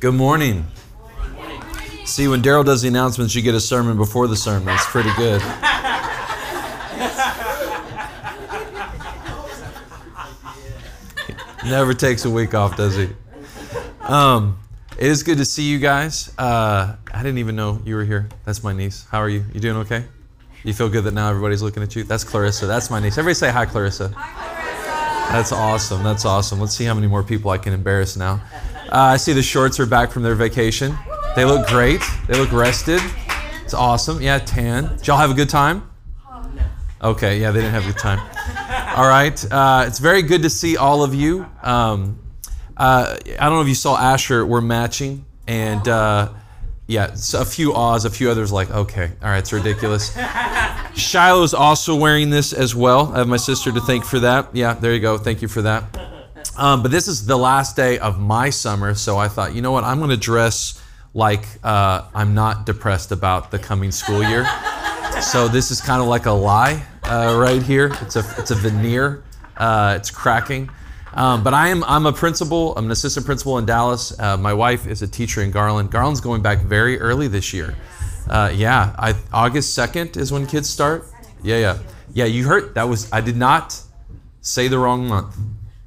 Good morning. See, when Daryl does the announcements, you get a sermon before the sermon. It's pretty good. Never takes a week off, does he? Um, it is good to see you guys. Uh, I didn't even know you were here. That's my niece. How are you? You doing okay? You feel good that now everybody's looking at you? That's Clarissa. That's my niece. Everybody say hi, Clarissa. Hi, Clarissa. That's awesome. That's awesome. Let's see how many more people I can embarrass now. Uh, I see the shorts are back from their vacation. They look great. They look rested. It's awesome. Yeah, tan. Did y'all have a good time? Okay, yeah, they didn't have a good time. All right. Uh, it's very good to see all of you. Um, uh, I don't know if you saw Asher. We're matching, and uh, yeah, a few awes, a few others like, okay, all right, it's ridiculous. Shiloh's also wearing this as well. I have my sister to thank for that. Yeah, there you go. Thank you for that. Um, but this is the last day of my summer, so I thought, you know what? I'm going to dress like uh, I'm not depressed about the coming school year. So this is kind of like a lie uh, right here. It's a it's a veneer. Uh, it's cracking. Um, but I am I'm a principal. I'm an assistant principal in Dallas. Uh, my wife is a teacher in Garland. Garland's going back very early this year. Uh, yeah, I, August 2nd is when kids start. Yeah, yeah, yeah. You heard that was I did not say the wrong month.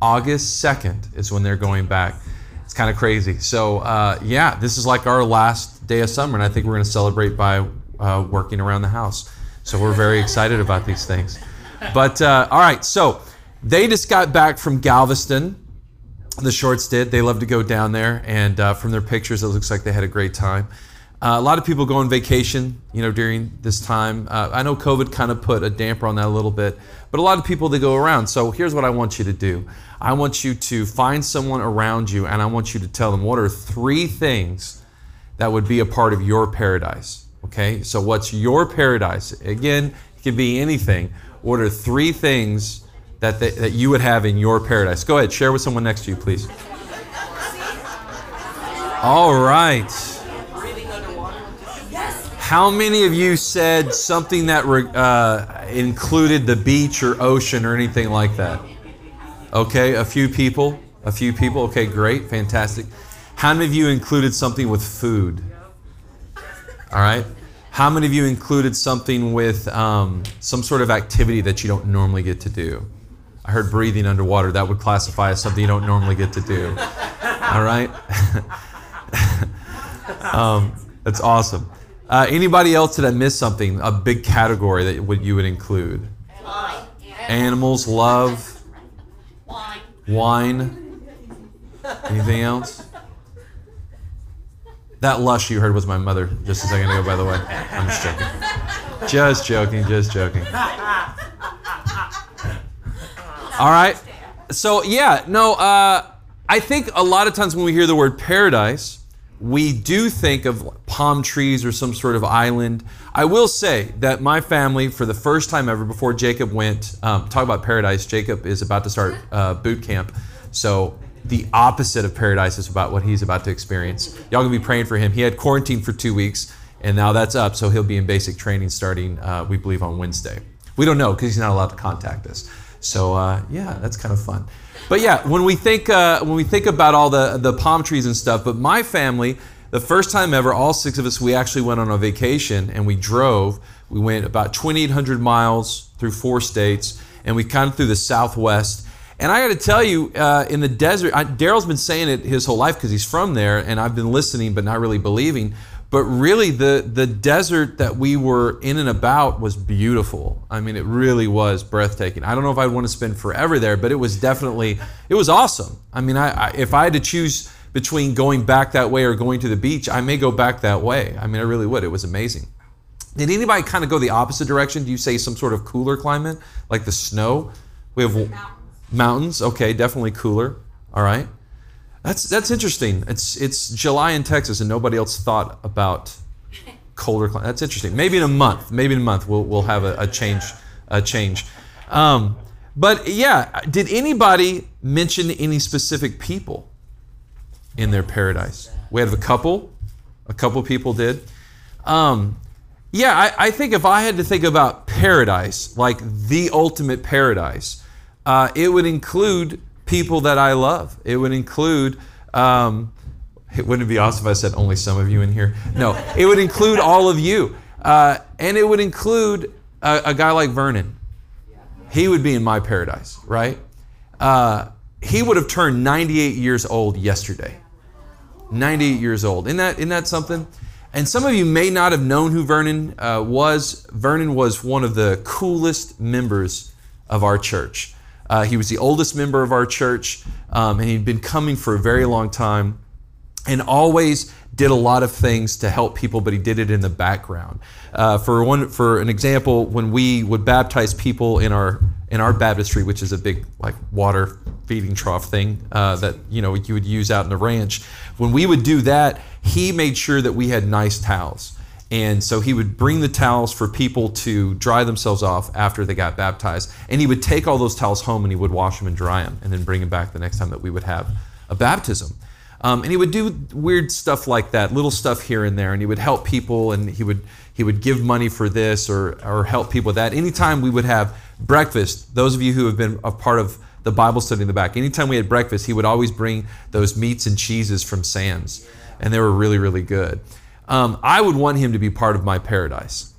August 2nd is when they're going back. It's kind of crazy. So, uh, yeah, this is like our last day of summer, and I think we're going to celebrate by uh, working around the house. So, we're very excited about these things. But, uh, all right, so they just got back from Galveston. The shorts did. They love to go down there, and uh, from their pictures, it looks like they had a great time. Uh, a lot of people go on vacation, you know, during this time. Uh, I know COVID kind of put a damper on that a little bit, but a lot of people they go around. So here's what I want you to do. I want you to find someone around you, and I want you to tell them what are three things that would be a part of your paradise. Okay, so what's your paradise? Again, it could be anything. What are three things that they, that you would have in your paradise? Go ahead, share with someone next to you, please. All right. How many of you said something that uh, included the beach or ocean or anything like that? Okay, a few people. A few people. Okay, great, fantastic. How many of you included something with food? All right. How many of you included something with um, some sort of activity that you don't normally get to do? I heard breathing underwater. That would classify as something you don't normally get to do. All right. um, that's awesome. Uh, anybody else that I missed something? A big category that would you would include? Animals, love, wine. Anything else? That lush you heard was my mother just a second ago, by the way. I'm just joking. Just joking, just joking. All right. So, yeah, no, uh, I think a lot of times when we hear the word paradise, we do think of palm trees or some sort of island. I will say that my family, for the first time ever, before Jacob went, um, talk about paradise, Jacob is about to start uh, boot camp. So the opposite of paradise is about what he's about to experience. Y'all gonna be praying for him. He had quarantine for two weeks, and now that's up, so he'll be in basic training starting, uh, we believe, on Wednesday. We don't know because he's not allowed to contact us. So uh, yeah, that's kind of fun. But yeah, when we think uh, when we think about all the the palm trees and stuff, but my family, the first time ever, all six of us, we actually went on a vacation and we drove. We went about 2,800 miles through four states, and we kind of through the Southwest. And I got to tell you, uh, in the desert, Daryl's been saying it his whole life because he's from there, and I've been listening but not really believing. But really, the, the desert that we were in and about was beautiful. I mean, it really was breathtaking. I don't know if I'd want to spend forever there, but it was definitely, it was awesome. I mean, I, I, if I had to choose between going back that way or going to the beach, I may go back that way. I mean, I really would. It was amazing. Did anybody kind of go the opposite direction? Do you say some sort of cooler climate, like the snow? We have mountains. mountains. Okay, definitely cooler. All right. That's that's interesting. It's it's July in Texas and nobody else thought about colder climate. That's interesting. Maybe in a month, maybe in a month we'll we'll have a, a change a change. Um, but yeah, did anybody mention any specific people in their paradise? We have a couple. A couple people did. Um, yeah, I, I, think if I had to think about paradise, like the ultimate paradise, uh, it would include people that I love. It would include um, It wouldn't be awesome if I said only some of you in here. No, it would include all of you. Uh, and it would include a, a, guy like Vernon. He would be in my paradise, right? Uh, he would have turned 98 years old yesterday. 98 years old. Isn't that, isn't that something? And some of you may not have known who Vernon uh, was. Vernon was one of the coolest members of our church. Uh, he was the oldest member of our church, um, and he'd been coming for a very long time and always did a lot of things to help people, but he did it in the background. Uh, for one, for an example, when we would baptize people in our in our baptistry, which is a big like water feeding trough thing uh, that you know you would use out in the ranch, when we would do that, he made sure that we had nice towels. And so he would bring the towels for people to dry themselves off after they got baptized. And he would take all those towels home and he would wash them and dry them and then bring them back the next time that we would have a baptism. Um, and he would do weird stuff like that, little stuff here and there, and he would help people, and he would he would give money for this or or help people with that. Anytime we would have breakfast, those of you who have been a part of the Bible study in the back, anytime we had breakfast, he would always bring those meats and cheeses from Sam's, and they were really really good. Um, I would want him to be part of my paradise,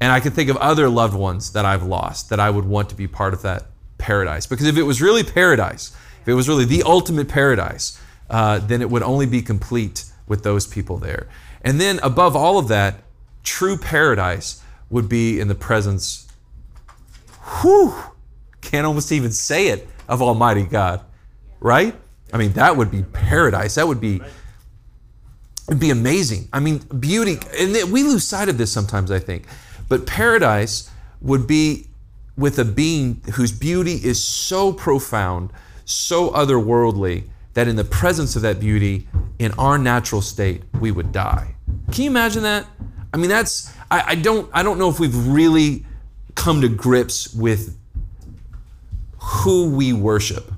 and I can think of other loved ones that I've lost that I would want to be part of that paradise because if it was really paradise, if it was really the ultimate paradise uh, then it would only be complete with those people there. And then, above all of that, true paradise would be in the presence, whew, can't almost even say it, of Almighty God, right? I mean, that would be paradise. That would be. It'd be amazing. I mean, beauty, and we lose sight of this sometimes, I think. But paradise would be with a being whose beauty is so profound, so otherworldly, that in the presence of that beauty, in our natural state, we would die. Can you imagine that? I mean, that's I, I don't I don't know if we've really come to grips with who we worship.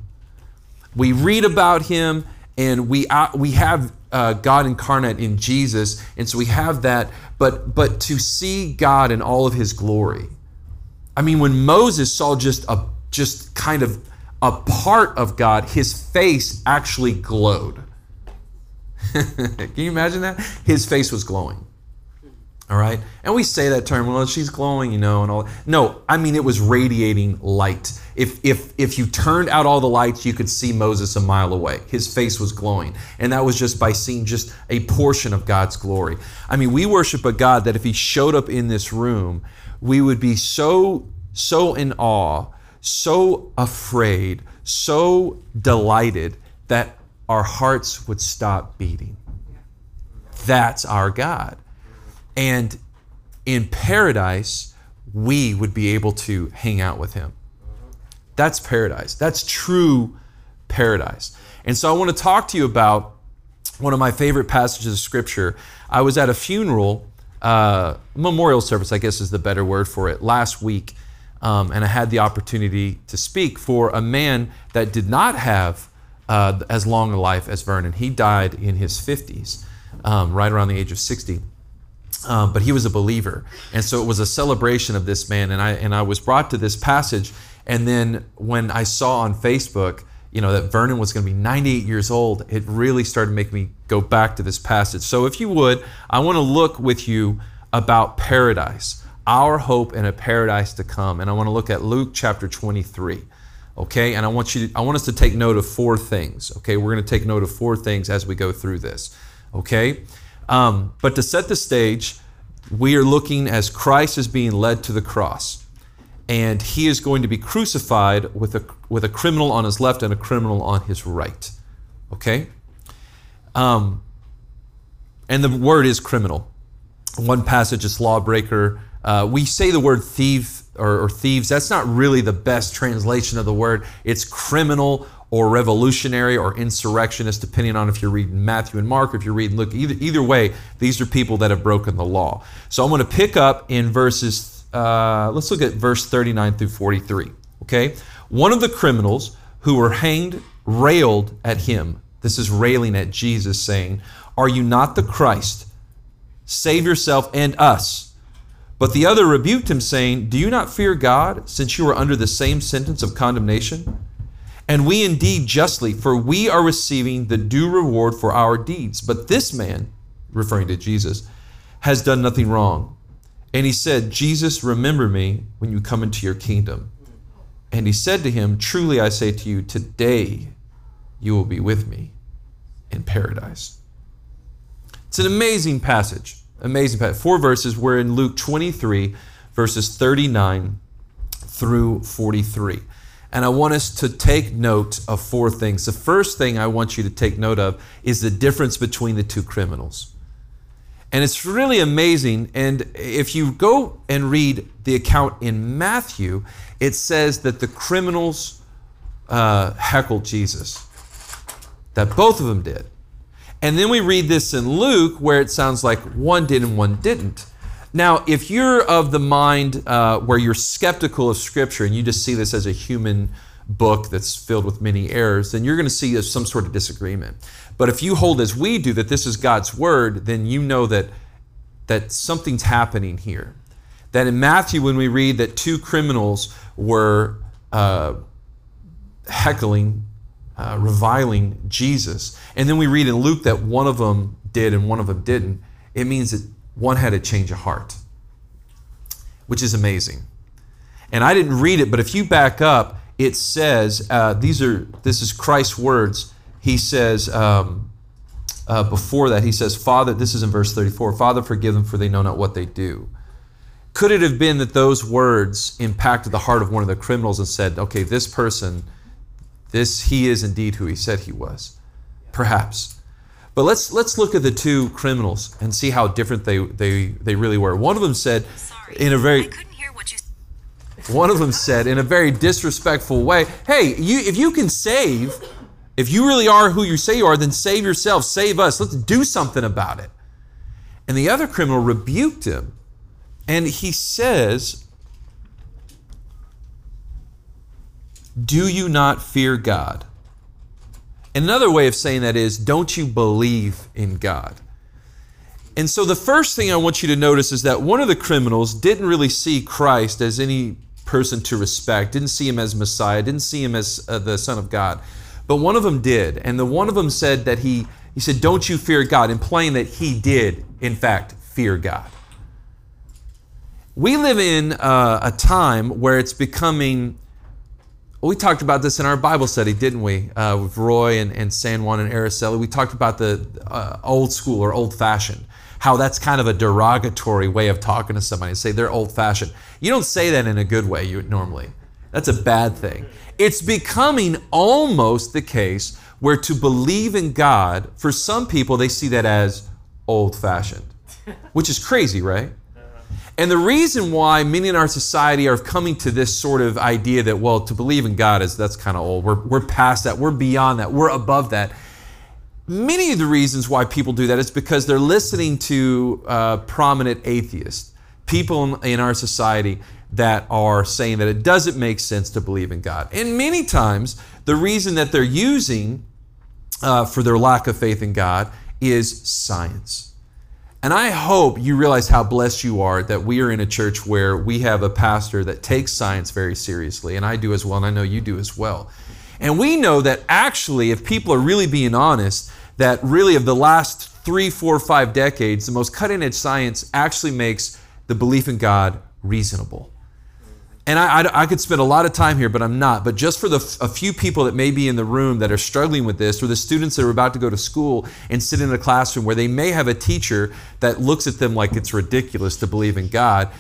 We read about him and we uh, we have uh, God incarnate in Jesus, and so we have that. But but to see God in all of His glory, I mean, when Moses saw just a just kind of a part of God, his face actually glowed. Can you imagine that? His face was glowing. All right? And we say that term, well, she's glowing, you know, and all. No, I mean it was radiating light. If if if you turned out all the lights, you could see Moses a mile away. His face was glowing. And that was just by seeing just a portion of God's glory. I mean, we worship a God that if he showed up in this room, we would be so so in awe so afraid, so delighted that our hearts would stop beating. That's our God. And in paradise, we would be able to hang out with Him. That's paradise. That's true paradise. And so I want to talk to you about one of my favorite passages of Scripture. I was at a funeral, uh, memorial service, I guess is the better word for it, last week. Um, and I had the opportunity to speak for a man that did not have uh, as long a life as Vernon. He died in his 50s, um, right around the age of 60. Um, but he was a believer. And so it was a celebration of this man. And I, and I was brought to this passage. And then when I saw on Facebook, you know, that Vernon was going to be 98 years old, it really started to make me go back to this passage. So if you would, I want to look with you about paradise our hope in a paradise to come. And I want to look at Luke chapter 23. Okay, and I want you to, I want us to take note of four things. Okay, we're going to take note of four things as we go through this. Okay, um, but to set the stage, we are looking as Christ is being led to the cross, and he is going to be crucified with a with a criminal on his left and a criminal on his right. Okay, um, and the word is criminal. One passage is lawbreaker. Uh, we say the word thief or, or, thieves. That's not really the best translation of the word. It's criminal or revolutionary or insurrectionist, depending on if you're reading Matthew and Mark or if you're reading Luke. Either, either way, these are people that have broken the law. So I'm going to pick up in verses, uh, let's look at verse 39 through 43. Okay? One of the criminals who were hanged railed at him. This is railing at Jesus, saying, Are you not the Christ? Save yourself and us. But the other rebuked him, saying, Do you not fear God, since you are under the same sentence of condemnation? And we indeed justly, for we are receiving the due reward for our deeds. But this man, referring to Jesus, has done nothing wrong. And he said, Jesus, remember me when you come into your kingdom. And he said to him, Truly I say to you, today you will be with me in paradise. It's an amazing passage. Amazing passage. Four verses. We're in Luke 23, verses 39 through 43. And I want us to take note of four things. The first thing I want you to take note of is the difference between the two criminals. And it's really amazing. And if you go and read the account in Matthew, it says that the criminals uh, heckled Jesus, that both of them did. And then we read this in Luke where it sounds like one did and one didn't. Now, if you're of the mind uh, where you're skeptical of Scripture and you just see this as a human book that's filled with many errors, then you're going to see some sort of disagreement. But if you hold as we do that this is God's word, then you know that that something's happening here. That in Matthew, when we read that two criminals were uh, heckling, uh, reviling Jesus, and then we read in Luke that one of them did and one of them didn't, it means that one had a change of heart, which is amazing. And I didn't read it, but if you back up, it says uh, these are this is Christ's words. He says um, uh, before that, he says, "Father." This is in verse thirty-four. Father, forgive them, for they know not what they do. Could it have been that those words impacted the heart of one of the criminals and said, "Okay, this person, this he is indeed who he said he was"? Perhaps. But let's let's look at the two criminals and see how different they they, they really were. One of them said Sorry, in a very I couldn't hear what you one of them said in a very disrespectful way, "Hey, you if you can save, if you really are who you say you are, then save yourself, save us. Let's do something about it." And the other criminal rebuked him. And he says, "Do you not fear God?" Another way of saying that is, don't you believe in God? And so the first thing I want you to notice is that one of the criminals didn't really see Christ as any person to respect, didn't see him as Messiah, didn't see him as uh, the Son of God. But one of them did. And the one of them said that he, he said, Don't you fear God, implying that he did, in fact, fear God. We live in uh, a time where it's becoming we talked about this in our Bible study, didn't we? Uh, with Roy and, and San Juan and Araceli. We talked about the uh, old school or old fashioned, how that's kind of a derogatory way of talking to somebody. Say they're old fashioned. You don't say that in a good way you, normally. That's a bad thing. It's becoming almost the case where to believe in God, for some people, they see that as old fashioned, which is crazy, right? And the reason why many in our society are coming to this sort of idea that, well, to believe in God is that's kind of old. We're, we're past that. We're beyond that. We're above that. Many of the reasons why people do that is because they're listening to uh, prominent atheists, people in, in our society that are saying that it doesn't make sense to believe in God. And many times, the reason that they're using uh, for their lack of faith in God is science. And I hope you realize how blessed you are that we are in a church where we have a pastor that takes science very seriously, and I do as well, and I know you do as well. And we know that actually, if people are really being honest, that really of the last three, four, five decades, the most cutting edge science actually makes the belief in God reasonable. And I, I, I, could spend a lot of time here, but I'm not. But just for the a few people that may be in the room that are struggling with this, or the students that are about to go to school and sit in a classroom where they may have a teacher that looks at them like it's ridiculous to believe in God,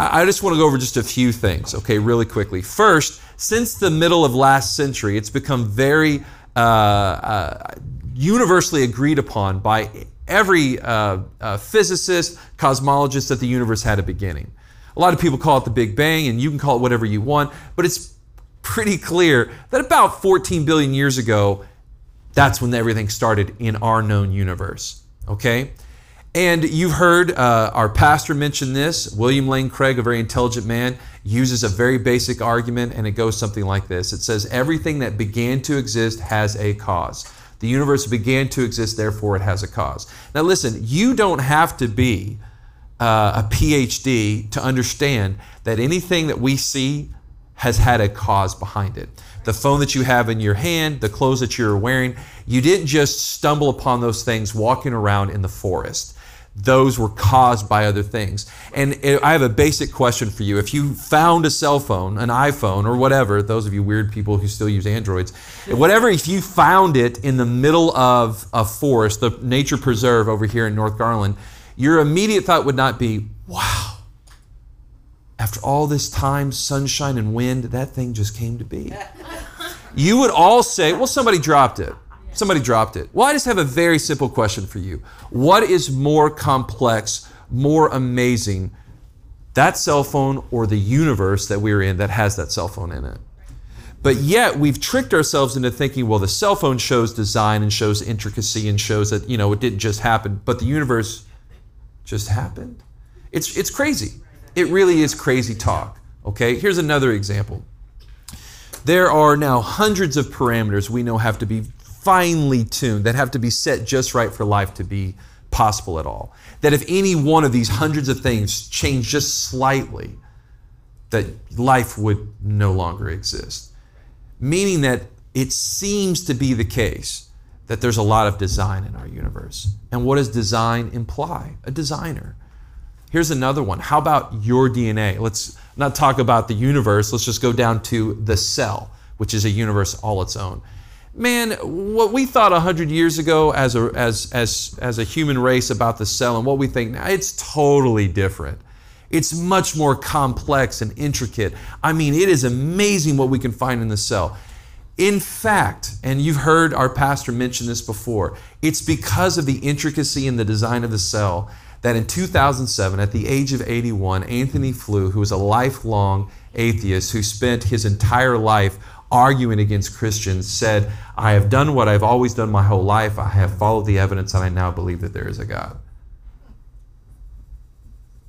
I, I just want to go over just a few things, okay, really quickly. First, since the middle of last century, it's become very uh, uh, universally agreed upon by every uh, uh physicist, cosmologist that the universe had a beginning. A lot of people call it the Big Bang, and you can call it whatever you want, but it's pretty clear that about 14 billion years ago, that's when everything started in our known universe. Okay? And you've heard uh, our pastor mention this. William Lane Craig, a very intelligent man, uses a very basic argument, and it goes something like this It says, Everything that began to exist has a cause. The universe began to exist, therefore it has a cause. Now, listen, you don't have to be uh, a PhD to understand that anything that we see has had a cause behind it. the phone that you have in your hand, the clothes that you're wearing. You didn't just stumble upon those things walking around in the forest. Those were caused by other things. And I have a basic question for you. If you found a cell phone, an iPhone, or whatever, those of you weird people who still use Androids, whatever, if you found it in the middle of a forest, the nature preserve over here in North Garland, your immediate thought would not be, wow, after all this time, sunshine and wind, that thing just came to be. You would all say, well, somebody dropped it. Somebody dropped it. Well, I just have a very simple question for you. What is more complex, more amazing, that cell phone or the universe that we're in that has that cell phone in it? But yet we've tricked ourselves into thinking, well, the cell phone shows design and shows intricacy and shows that, you know, it didn't just happen, but the universe just happened. It's, it's crazy. It really is crazy talk. Okay, here's another example. There are now hundreds of parameters we know have to be finely tuned, that have to be set just right for life to be possible at all. That if any one of these hundreds of things change just slightly, that life would no longer exist. Meaning that it seems to be the case that there's a lot of design in our universe. And what does design imply? A designer. Here's another one. How about your DNA? Let's not talk about the universe. Let's just go down to the cell, which is a universe all its own. Man, what we thought 100 years ago as a, as, as, as a human race about the cell and what we think now, it's totally different. It's much more complex and intricate. I mean, it is amazing what we can find in the cell. In fact, and you've heard our pastor mention this before, it's because of the intricacy in the design of the cell that in 2007, at the age of 81, Antony Flew, who was a lifelong atheist who spent his entire life arguing against Christians, said, I have done what I've always done my whole life. I have followed the evidence and I now believe that there is a God.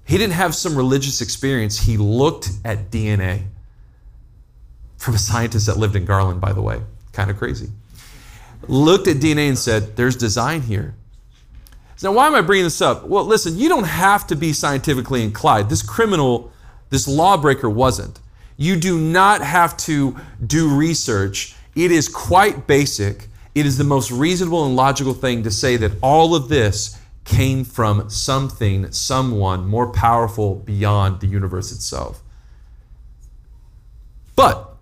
He didn't have some religious experience. He looked at DNA from a scientist that lived in Garland, by the way. Kind of crazy. Looked at DNA and said, There's design here. Now, why am I bringing this up? Well, listen, you don't have to be scientifically inclined. This criminal, this lawbreaker wasn't. You do not have to do research. It is quite basic. It is the most reasonable and logical thing to say that all of this came from something, someone more powerful beyond the universe itself. But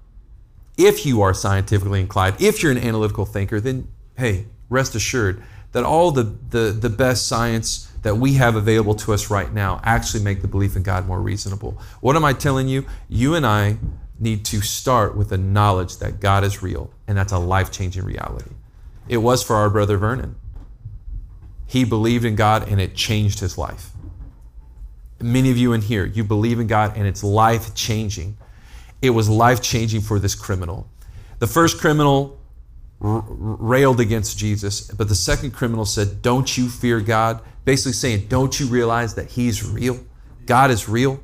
if you are scientifically inclined, if you're an analytical thinker, then hey, rest assured that all the, the, the best science that we have available to us right now actually make the belief in God more reasonable. What am I telling you? You and I need to start with the knowledge that God is real, and that's a life changing reality. It was for our brother Vernon. He believed in God, and it changed his life. Many of you in here, you believe in God, and it's life changing. It was life changing for this criminal. The first criminal railed against Jesus. But the second criminal said, Don't you fear God? Basically saying, Don't you realize that He's real? God is real.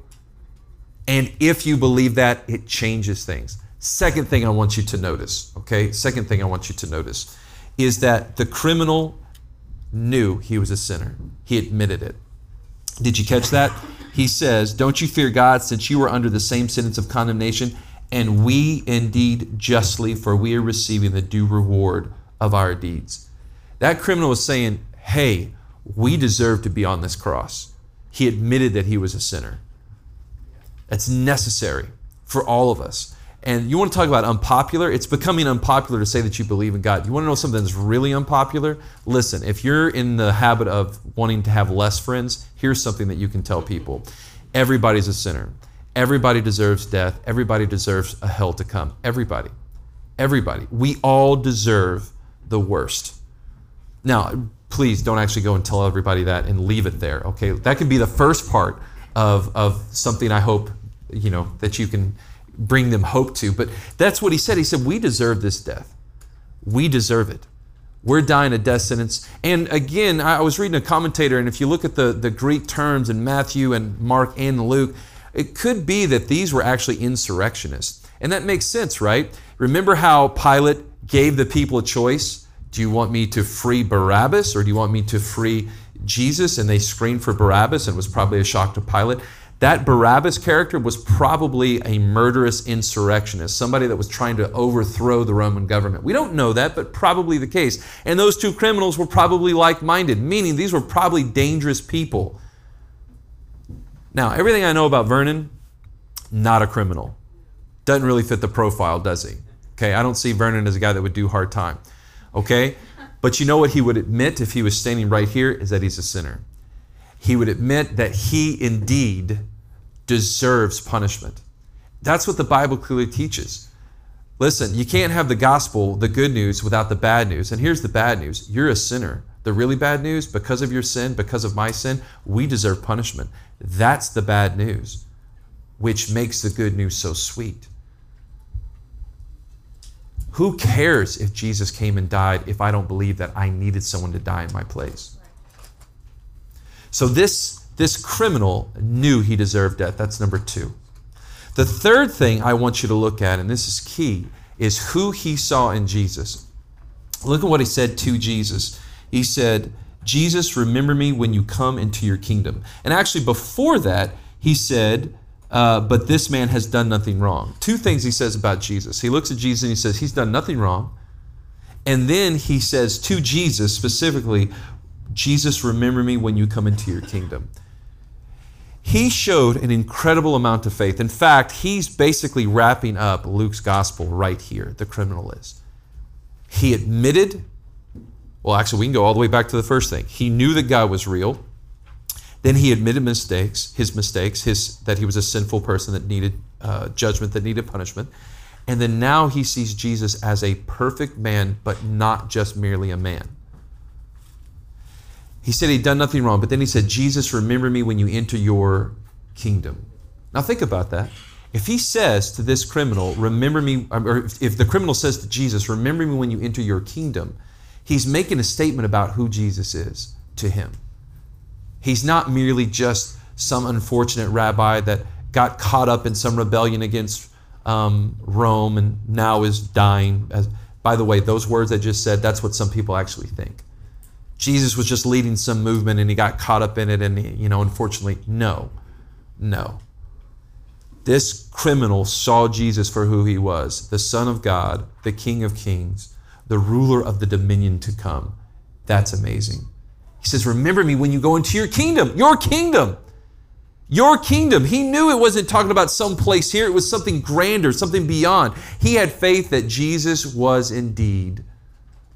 And if you believe that, it changes things. Second thing I want you to notice, okay? Second thing I want you to notice is that the criminal knew he was a sinner. He admitted it. Did you catch that? He says, Don't you fear God since you are under the same sentence of condemnation? and we indeed justly, for we are receiving the due reward of our deeds. That criminal was saying, Hey, we deserve to be on this cross. He admitted that he was a sinner. That's necessary for all of us. And you want to talk about unpopular? It's becoming unpopular to say that you believe in God. You want to know something that's really unpopular? Listen, if you're in the habit of wanting to have less friends, here's something that you can tell people everybody's a sinner. Everybody deserves death. Everybody deserves a hell to come. Everybody. Everybody. We all deserve the worst. Now, please don't actually go and tell everybody that and leave it there, okay? That can be the first part of, of something I hope, you know, that you can bring them hope to. But that's what he said. He said, We deserve this death. We deserve it. We're dying a death sentence. And again, I was reading a commentator, and if you look at the, the Greek terms in Matthew and Mark and Luke, it could be that these were actually insurrectionists. And that makes sense, right? Remember how Pilate gave the people a choice? Do you want me to free Barabbas or do you want me to free Jesus? And they screamed for Barabbas, and it was probably a shock to Pilate. That Barabbas character was probably a murderous insurrectionist, somebody that was trying to overthrow the Roman government. We don't know that, but probably the case. And those two criminals were probably like minded, meaning these were probably dangerous people. Now, everything I know about Vernon, not a criminal. Doesn't really fit the profile, does he? Okay, I don't see Vernon as a guy that would do hard time. Okay? But you know what he would admit if he was standing right here is that he's a sinner. He would admit that he indeed deserves punishment. That's what the Bible clearly teaches. Listen, you can't have the gospel, the good news, without the bad news. And here's the bad news you're a sinner. The really bad news, because of your sin, because of my sin, we deserve punishment. That's the bad news, which makes the good news so sweet. Who cares if Jesus came and died if I don't believe that I needed someone to die in my place? So this, this criminal knew he deserved death. That's number two. The third thing I want you to look at, and this is key, is who he saw in Jesus. Look at what he said to Jesus. He said, Jesus, remember me when you come into your kingdom. And actually, before that, he said, uh, but this man has done nothing wrong. Two things he says about Jesus. He looks at Jesus and he says, He's done nothing wrong. And then he says to Jesus specifically, Jesus, remember me when you come into your kingdom. He showed an incredible amount of faith. In fact, he's basically wrapping up Luke's gospel right here, the criminal is. He admitted, well, actually, we can go all the way back to the first thing. He knew that God was real. Then he admitted mistakes, his mistakes, his that he was a sinful person that needed uh, judgment, that needed punishment. And then now he sees Jesus as a perfect man, but not just merely a man. He said he'd done nothing wrong, but then he said, Jesus, remember me when you enter your kingdom. Now think about that. If he says to this criminal, remember me, or if the criminal says to Jesus, remember me when you enter your kingdom, he's making a statement about who Jesus is to him. He's not merely just some unfortunate rabbi that got caught up in some rebellion against um, Rome and now is dying. As, by the way, those words I just said, that's what some people actually think. Jesus was just leading some movement and he got caught up in it, and, you know, unfortunately, no, no. This criminal saw Jesus for who he was the Son of God, the King of Kings, the ruler of the dominion to come. That's amazing. He says, Remember me when you go into your kingdom, your kingdom. Your kingdom. He knew it wasn't talking about some place here, it was something grander, something beyond. He had faith that Jesus was indeed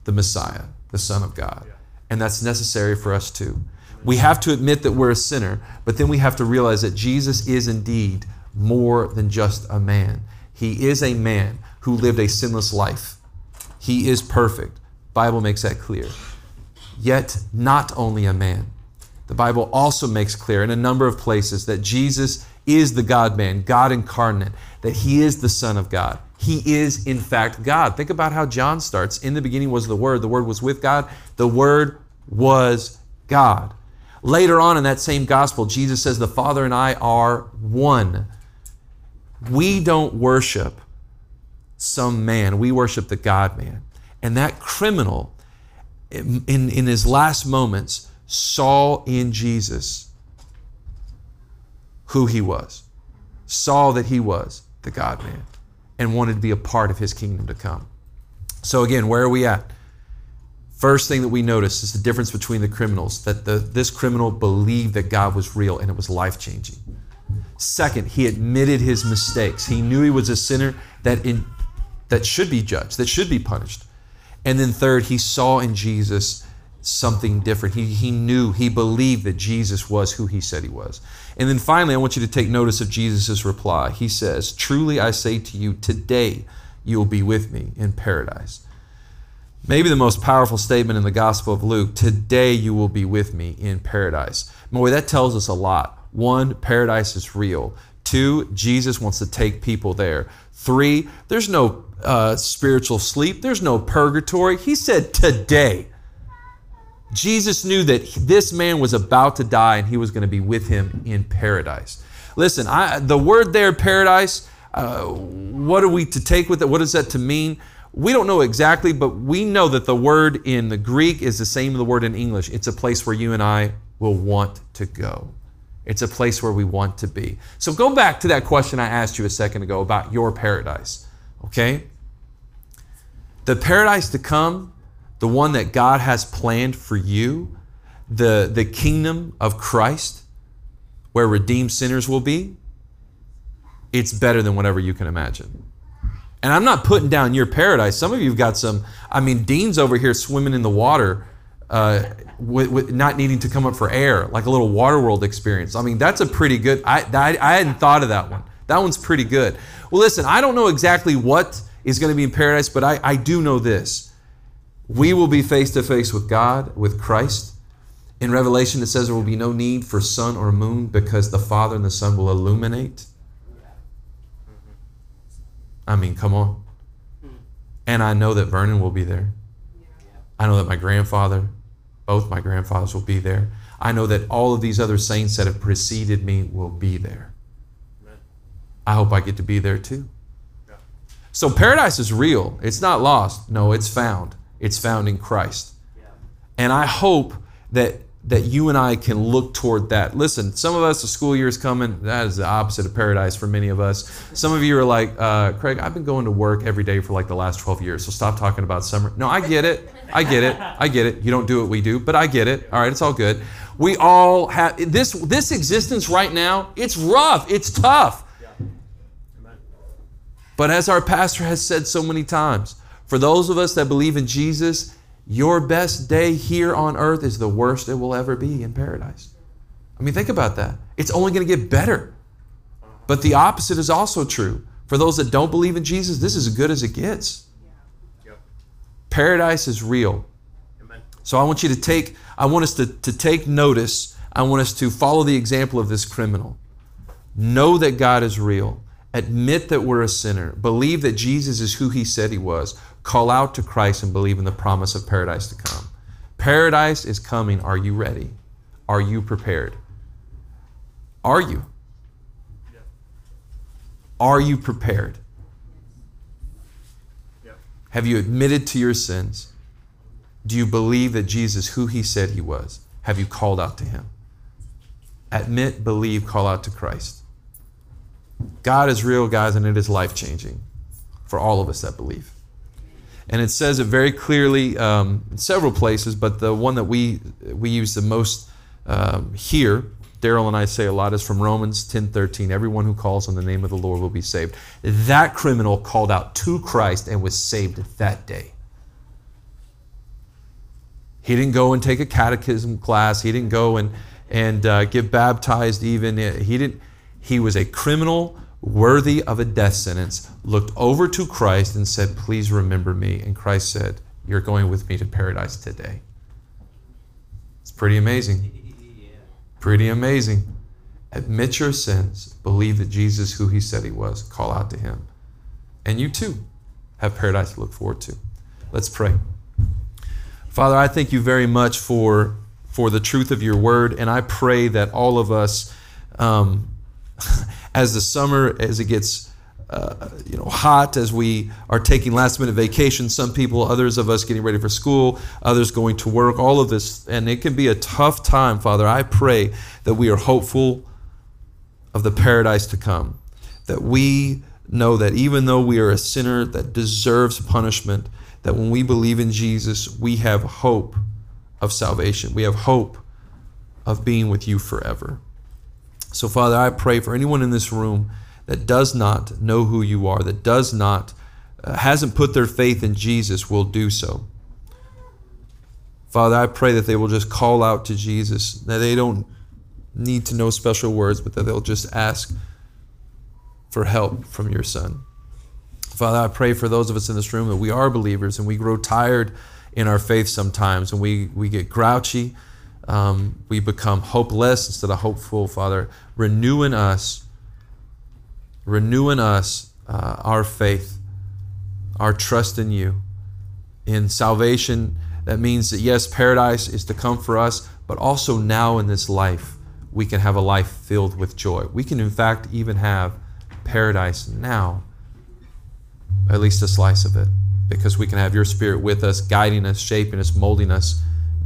the Messiah, the Son of God. And that's necessary for us too. We have to admit that we're a sinner, but then we have to realize that Jesus is indeed more than just a man. He is a man who lived a sinless life. He is perfect. Bible makes that clear yet not only a man. The Bible also makes clear in a number of places that Jesus is the God man, God incarnate, that he is the Son of God. He is, in fact, God. Think about how John starts. In the beginning was the Word, the Word was with God, the Word was God. Later on in that same gospel, Jesus says, The Father and I are one. We don't worship some man, we worship the God man. And that criminal in, in his last moments, saw in Jesus who he was, saw that he was the God man, and wanted to be a part of his kingdom to come. So, again, where are we at? First thing that we notice is the difference between the criminals that the, this criminal believed that God was real and it was life changing. Second, he admitted his mistakes. He knew he was a sinner that, in, that should be judged, that should be punished. And then, third, he saw in Jesus something different. He, he knew, he believed that Jesus was who he said he was. And then finally, I want you to take notice of Jesus' reply. He says, Truly I say to you, today you will be with me in paradise. Maybe the most powerful statement in the Gospel of Luke today you will be with me in paradise. Boy, that tells us a lot. One, paradise is real. Two, Jesus wants to take people there. Three, there's no uh, spiritual sleep, there's no purgatory. He said, Today. Jesus knew that this man was about to die and he was going to be with him in paradise. Listen, I, the word there, paradise, uh, what are we to take with it? What is that to mean? We don't know exactly, but we know that the word in the Greek is the same as the word in English. It's a place where you and I will want to go. It's a place where we want to be. So go back to that question I asked you a second ago about your paradise. Okay? The paradise to come, the one that God has planned for you, the, the kingdom of Christ, where redeemed sinners will be, it's better than whatever you can imagine. And I'm not putting down your paradise. Some of you have got some, I mean, Dean's over here swimming in the water, uh, with, with not needing to come up for air, like a little water world experience. I mean, that's a pretty good, I, I, I hadn't thought of that one. That one's pretty good. Well, listen, I don't know exactly what is going to be in paradise, but I, I do know this. We will be face to face with God, with Christ. In Revelation, it says there will be no need for sun or moon because the Father and the Son will illuminate. I mean, come on. And I know that Vernon will be there. I know that my grandfather, both my grandfathers will be there. I know that all of these other saints that have preceded me will be there. I hope I get to be there too. So paradise is real. It's not lost. No, it's found. It's found in Christ. And I hope that that you and I can look toward that. Listen, some of us, the school year is coming. That is the opposite of paradise for many of us. Some of you are like, uh, Craig, I've been going to work every day for like the last 12 years, so stop talking about summer. No, I get it. I get it. I get it. You don't do what we do, but I get it. All right, it's all good. We all have this this existence right now. It's rough. It's tough. But as our pastor has said so many times, for those of us that believe in Jesus, your best day here on earth is the worst it will ever be in paradise. I mean, think about that. It's only going to get better. But the opposite is also true. For those that don't believe in Jesus, this is as good as it gets. Paradise is real. So I want you to take, I want us to, to take notice. I want us to follow the example of this criminal. Know that God is real. Admit that we're a sinner. Believe that Jesus is who he said he was call out to Christ and believe in the promise of paradise to come. Paradise is coming. Are you ready? Are you prepared? Are you? Are you prepared? Have you admitted to your sins? Do you believe that Jesus, who he said he was? Have you called out to him? Admit, believe, call out to Christ. God is real, guys, and it is life changing for all of us that believe. And it says it very clearly um, in several places, but the one that we, we use the most um, here, Daryl and I say a lot, is from Romans 10 13. Everyone who calls on the name of the Lord will be saved. That criminal called out to Christ and was saved that day. He didn't go and take a catechism class. He didn't go and, and uh, get baptized even. He, didn't, he was a criminal worthy of a death sentence, looked over to Christ and said, Please remember me. And Christ said, You're going with me to paradise today. It's pretty amazing. Pretty amazing. Admit your sins, believe that Jesus, who he said he was, call out to him. And you too have paradise to look forward to. Let's pray. Father, I thank you very much for, for the truth of your word, and I pray that all of us. Um, as the summer, as it gets uh, you know, hot as we are taking last minute vacation. Some people, others of us getting ready for school, others going to work, all of this. And it can be a tough time, Father. I pray that we are hopeful of the paradise to come. That we know that even though we are a sinner that deserves punishment, that when we believe in Jesus, we have hope of salvation. We have hope of being with you forever. So, Father, I pray for anyone in this room that does not know who you are, that does not, uh, hasn't put their faith in Jesus, will do so. Father, I pray that they will just call out to Jesus, that they don't need to know special words, but that they'll just ask for help from your Son. Father, I pray for those of us in this room that we are believers and we grow tired in our faith sometimes and we, we get grouchy um, we become hopeless instead of hopeful, Father. Renew in us, renew in us uh, our faith, our trust in you. In salvation, that means that yes, paradise is to come for us, but also now in this life, we can have a life filled with joy. We can, in fact, even have paradise now, at least a slice of it, because we can have your spirit with us, guiding us, shaping us, molding us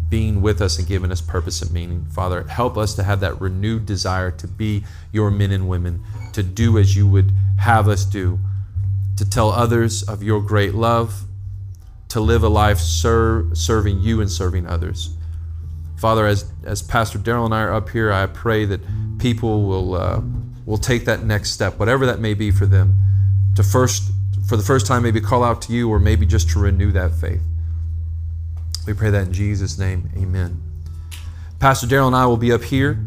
being with us and giving us purpose and meaning. Father, help us to have that renewed desire to be your men and women, to do as you would have us do, to tell others of your great love, to live a life serving you and serving others. Father, as, as Pastor Daryl and I are up here, I pray that people will, uh, will take that next step, whatever that may be for them, to first, for the first time, maybe call out to you or maybe just to renew that faith. We pray that in Jesus' name. Amen. Pastor Daryl and I will be up here.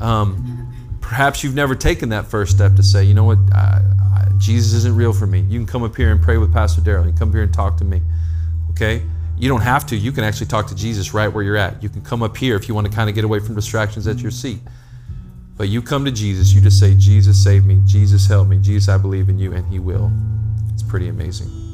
Um, perhaps you've never taken that first step to say, you know what, I, I, Jesus isn't real for me. You can come up here and pray with Pastor Daryl. You can come here and talk to me. Okay? You don't have to. You can actually talk to Jesus right where you're at. You can come up here if you want to kind of get away from distractions at your seat. But you come to Jesus, you just say, Jesus, save me. Jesus, help me. Jesus, I believe in you, and He will. It's pretty amazing.